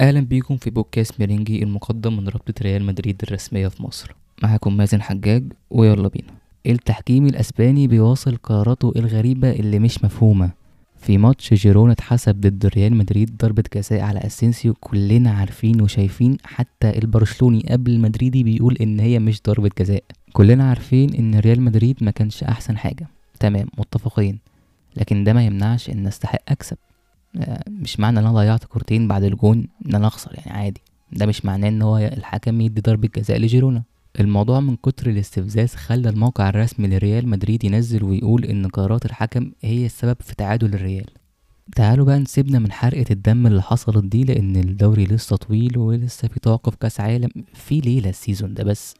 أهلا بيكم في بودكاست ميرينجي المقدم من رابطة ريال مدريد الرسمية في مصر. معاكم مازن حجاج ويلا بينا. التحكيم الأسباني بيواصل قراراته الغريبة اللي مش مفهومة. في ماتش جيرونا اتحسب ضد ريال مدريد ضربة جزاء على أسينسيو كلنا عارفين وشايفين. حتى البرشلوني قبل المدريدي بيقول إن هي مش ضربة جزاء. كلنا عارفين إن ريال مدريد ما كانش أحسن حاجة. تمام متفقين. لكن ده ما يمنعش إن استحق أكسب. مش معنى إن أنا ضيعت كورتين بعد الجون إن أنا أخسر يعني عادي. ده مش معناه إن هو الحكم يدي ضربة جزاء لجيرونا. الموضوع من كتر الاستفزاز خلى الموقع الرسمي لريال مدريد ينزل ويقول إن قرارات الحكم هي السبب في تعادل الريال. تعالوا بقى نسيبنا من حرقة الدم اللي حصلت دي لأن الدوري لسه طويل ولسه في توقف كأس عالم في ليلة ال season ده بس.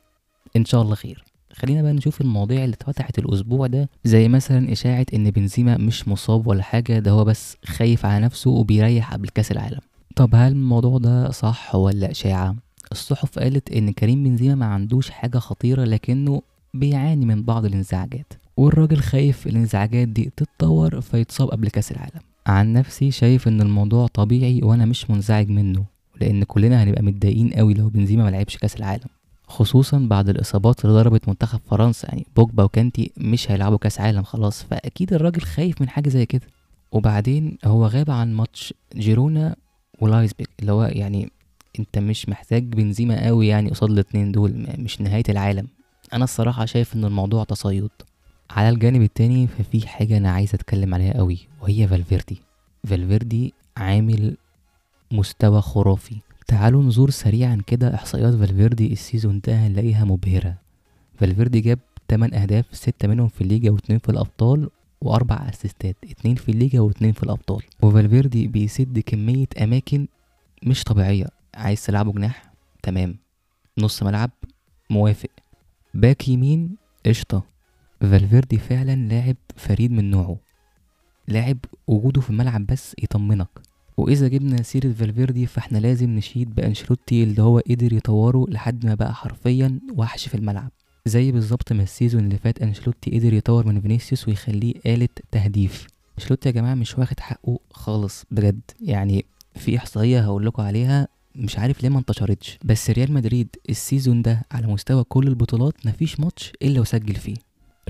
إن شاء الله خير. خلينا بقى نشوف المواضيع اللي اتفتحت الأسبوع ده زي مثلا إشاعة إن بنزيما مش مصاب ولا حاجة ده هو بس خايف على نفسه وبيريح قبل كأس العالم. طب هل الموضوع ده صح ولا إشاعة؟ الصحف قالت إن كريم بنزيما ما عندوش حاجة خطيرة لكنه بيعاني من بعض الإنزعاجات. والراجل خايف الإنزعاجات دي تتطور فيتصاب قبل كأس العالم. عن نفسي شايف إن الموضوع طبيعي وأنا مش منزعج منه لأن كلنا هنبقى متضايقين قوي لو بنزيما ملعبش كأس العالم. خصوصا بعد الإصابات اللي ضربت منتخب فرنسا. يعني بوجبا وكانتي مش هيلعبوا كأس عالم خلاص فأكيد الراجل خايف من حاجة زي كده. وبعدين هو غاب عن ماتش جيرونا ولايبزيج اللي هو يعني أنت مش محتاج بنزيما قوي يعني قصاد الاتنين دول مش نهاية العالم. أنا الصراحة شايف إن الموضوع تصيد. على الجانب التاني ففي حاجة أنا عايز أتكلم عليها قوي وهي فالفيردي. فالفيردي عامل مستوى خرافي. تعالوا نزور سريعا كده إحصائيات فالفيردي ال season ده هنلاقيها مبهرة. فالفيردي جاب 8 أهداف 6 منهم في الليجا و2 في الأبطال وأربع أسيستات اتنين في الليجا واتنين في الأبطال. وفالفيردي بيسد كمية أماكن مش طبيعية. عايز تلعبه جناح؟ تمام. نص ملعب؟ موافق. باك يمين؟ قشطة. فالفيردي فعلا لاعب فريد من نوعه. لاعب وجوده في الملعب بس يطمنك. وإذا جبنا سيرة فالفيردي فإحنا لازم نشيد بأنشيلوتي اللي هو قدر يطوره لحد ما بقى حرفيا وحش في الملعب. زي بالظبط ما ال season اللي فات أنشيلوتي قدر يطور من فينيسيوس ويخليه آلة تهديف. أنشيلوتي يا جماعة مش واخد حقه خالص بجد. يعني في إحصائية هقول لكم عليها مش عارف ليه ما انتشرتش. بس ريال مدريد ال season ده على مستوى كل البطولات مفيش ماتش إلا وسجل فيه.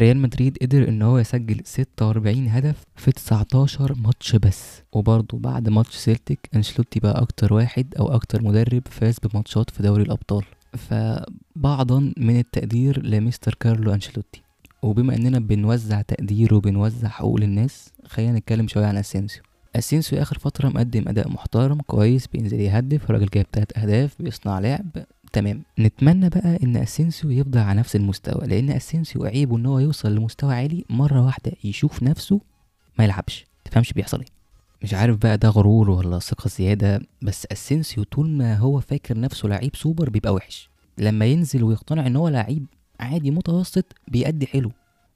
ريال مدريد قدر إن هو يسجل 46 هدف في 19 ماتش بس. وبرضه بعد ماتش سيلتيك أنشيلوتي بقى أكتر واحد أو أكتر مدرب فاز بماتشات في دوري الأبطال. فبعضا من التقدير لمستر كارلو أنشيلوتي. وبما إننا بنوزع تقدير وبنوزع حقوق للناس خلينا نتكلم شوية عن أسينسيو. أسينسيو آخر فترة مقدم أداء محترم كويس بينزل يهدف الراجل جايب تلات أهداف بيصنع لعب. تمام. نتمنى بقى إن أسينسيو يفضل على نفس المستوى لأن أسينسيو عيبه إن هو يوصل لمستوى عالي مرة واحدة يشوف نفسه ما يلعبش. تفهمش بيحصل إيه. مش عارف بقى ده غرور ولا ثقة زيادة بس أسينسيو طول ما هو فاكر نفسه لعيب سوبر بيبقى وحش. لما ينزل ويقتنع إن هو لعيب عادي متوسط بيأدي حلو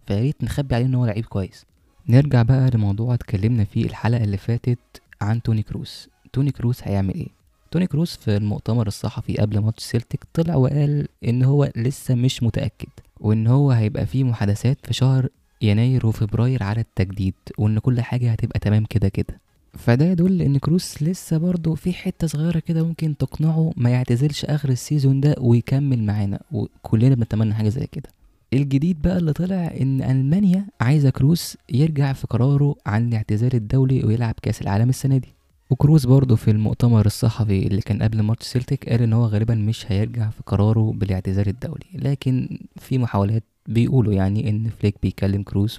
فياريت نخبي عليه إن هو لعيب كويس. نرجع بقى لموضوع اتكلمنا فيه الحلقة اللي فاتت عن توني كروس. توني كروس هيعمل إيه؟ توني كروس في المؤتمر الصحفي قبل ماتش سيلتيك طلع وقال إن هو لسه مش متأكد وإن هو هيبقى فيه محادثات في شهر يناير وفبراير على التجديد وإن كل حاجة هتبقى تمام كده كده. فده يدل إن كروس لسه برضه في حتة صغيرة كده ممكن تقنعه ما يعتزلش آخر ال season ده ويكمل معانا وكلنا بنتمنى حاجة زي كده. الجديد بقى اللي طلع إن ألمانيا عايزة كروس يرجع في قراره عن الاعتزال الدولي ويلعب كأس العالم السنة دي. وكروز برضه في المؤتمر الصحفي اللي كان قبل ماتش سيلتيك قال إن هو غالبا مش هيرجع في قراره بالاعتزال الدولي لكن في محاولات بيقولوا يعني إن فليك بيكلم كروز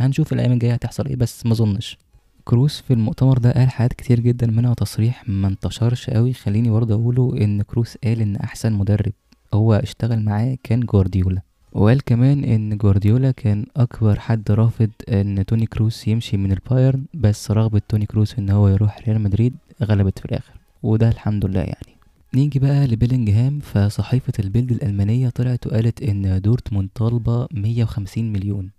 وهنشوف الأيام الجاية هتحصل إيه بس ما أظنش. كروز في المؤتمر ده قال حاجات كتير جدا منها تصريح ما انتشرش قوي. خليني برضه أقوله إن كروز قال إن أحسن مدرب هو اشتغل معاه كان جوارديولا. وقال كمان إن جوارديولا كان أكبر حد رافض إن توني كروس يمشي من البايرن بس رغبة توني كروس إن هو يروح ريال مدريد غلبت في الآخر وده الحمد لله يعني. نيجي بقى لبيلينجهام فصحيفة البيلد الألمانية طلعت وقالت إن دورتموند طالبة 150 مليون.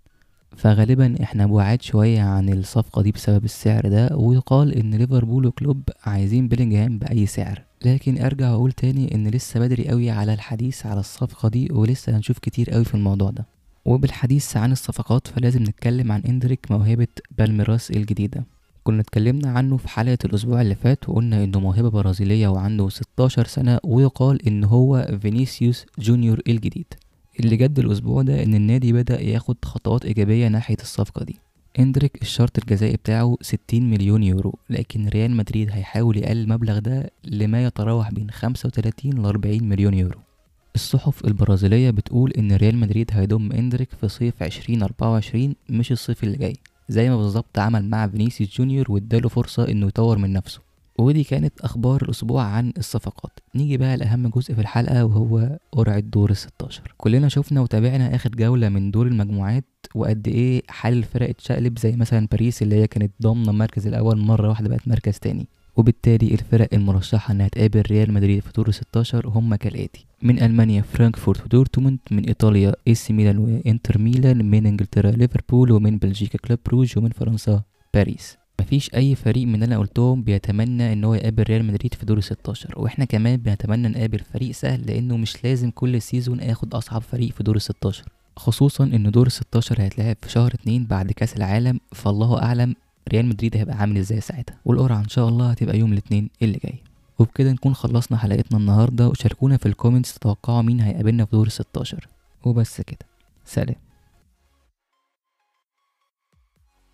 فغالبا إحنا بعاد شوية عن الصفقة دي بسبب السعر ده ويقال إن ليفربول وكلوب عايزين بيلينجهام بأي سعر. لكن أرجع وأقول تاني إن لسه بدري قوي على الحديث على الصفقة دي ولسه هنشوف كتير قوي في الموضوع ده. وبالحديث عن الصفقات فلازم نتكلم عن إندريك موهبة بالميراس الجديدة. كنا اتكلمنا عنه في حلقة الأسبوع اللي فات وقلنا إنه موهبة برازيلية وعنده 16 سنة ويقال إن هو فينيسيوس جونيور الجديد. اللي جد الأسبوع ده إن النادي بدأ ياخد خطوات إيجابية ناحية الصفقة دي. إندريك الشرط الجزائي بتاعه 60 مليون يورو لكن ريال مدريد هيحاول يقلل المبلغ ده لما يتراوح بين 35 ل 40 مليون يورو. الصحف البرازيلية بتقول إن ريال مدريد هيضم إندريك في صيف 2024 مش الصيف اللي جاي. زي ما بالظبط عمل مع فينيسيوس جونيور واداله فرصة إنه يطور من نفسه. ودي كانت أخبار الأسبوع عن الصفقات. نيجي بقى لأهم جزء في الحلقة وهو قرعة دور الستاشر. كلنا شفنا وتابعنا آخر جولة من دور المجموعات وقد إيه حال الفرق اتشقلب زي مثلا باريس اللي هي كانت ضامنة المركز الأول مرة واحدة بقت مركز تاني. وبالتالي الفرق المرشحة إنها تقابل ريال مدريد في دور 16 هم كالآتي. من ألمانيا فرانكفورت ودورتموند من إيطاليا إي سي ميلان وإنتر ميلان من إنجلترا ليفربول ومن بلجيكا كلوب بروج ومن فرنسا باريس. مفيش أي فريق من اللي أنا قلتهم بيتمنى إن هو يقابل ريال مدريد في دور 16 وإحنا كمان بنتمنى نقابل فريق سهل لأنه مش لازم كل season آخد أصعب فريق في دور 16 خصوصا إن دور 16 هيتلعب في شهر 2 بعد كأس العالم فالله أعلم ريال مدريد هيبقى عامل إزاي ساعتها. والقرعة إن شاء الله هتبقى يوم الاثنين اللي جاي. وبكده نكون خلصنا حلقتنا النهارده وشاركونا في الكومنتس تتوقعوا مين هيقابلنا في دور 16 وبس كده. سلام.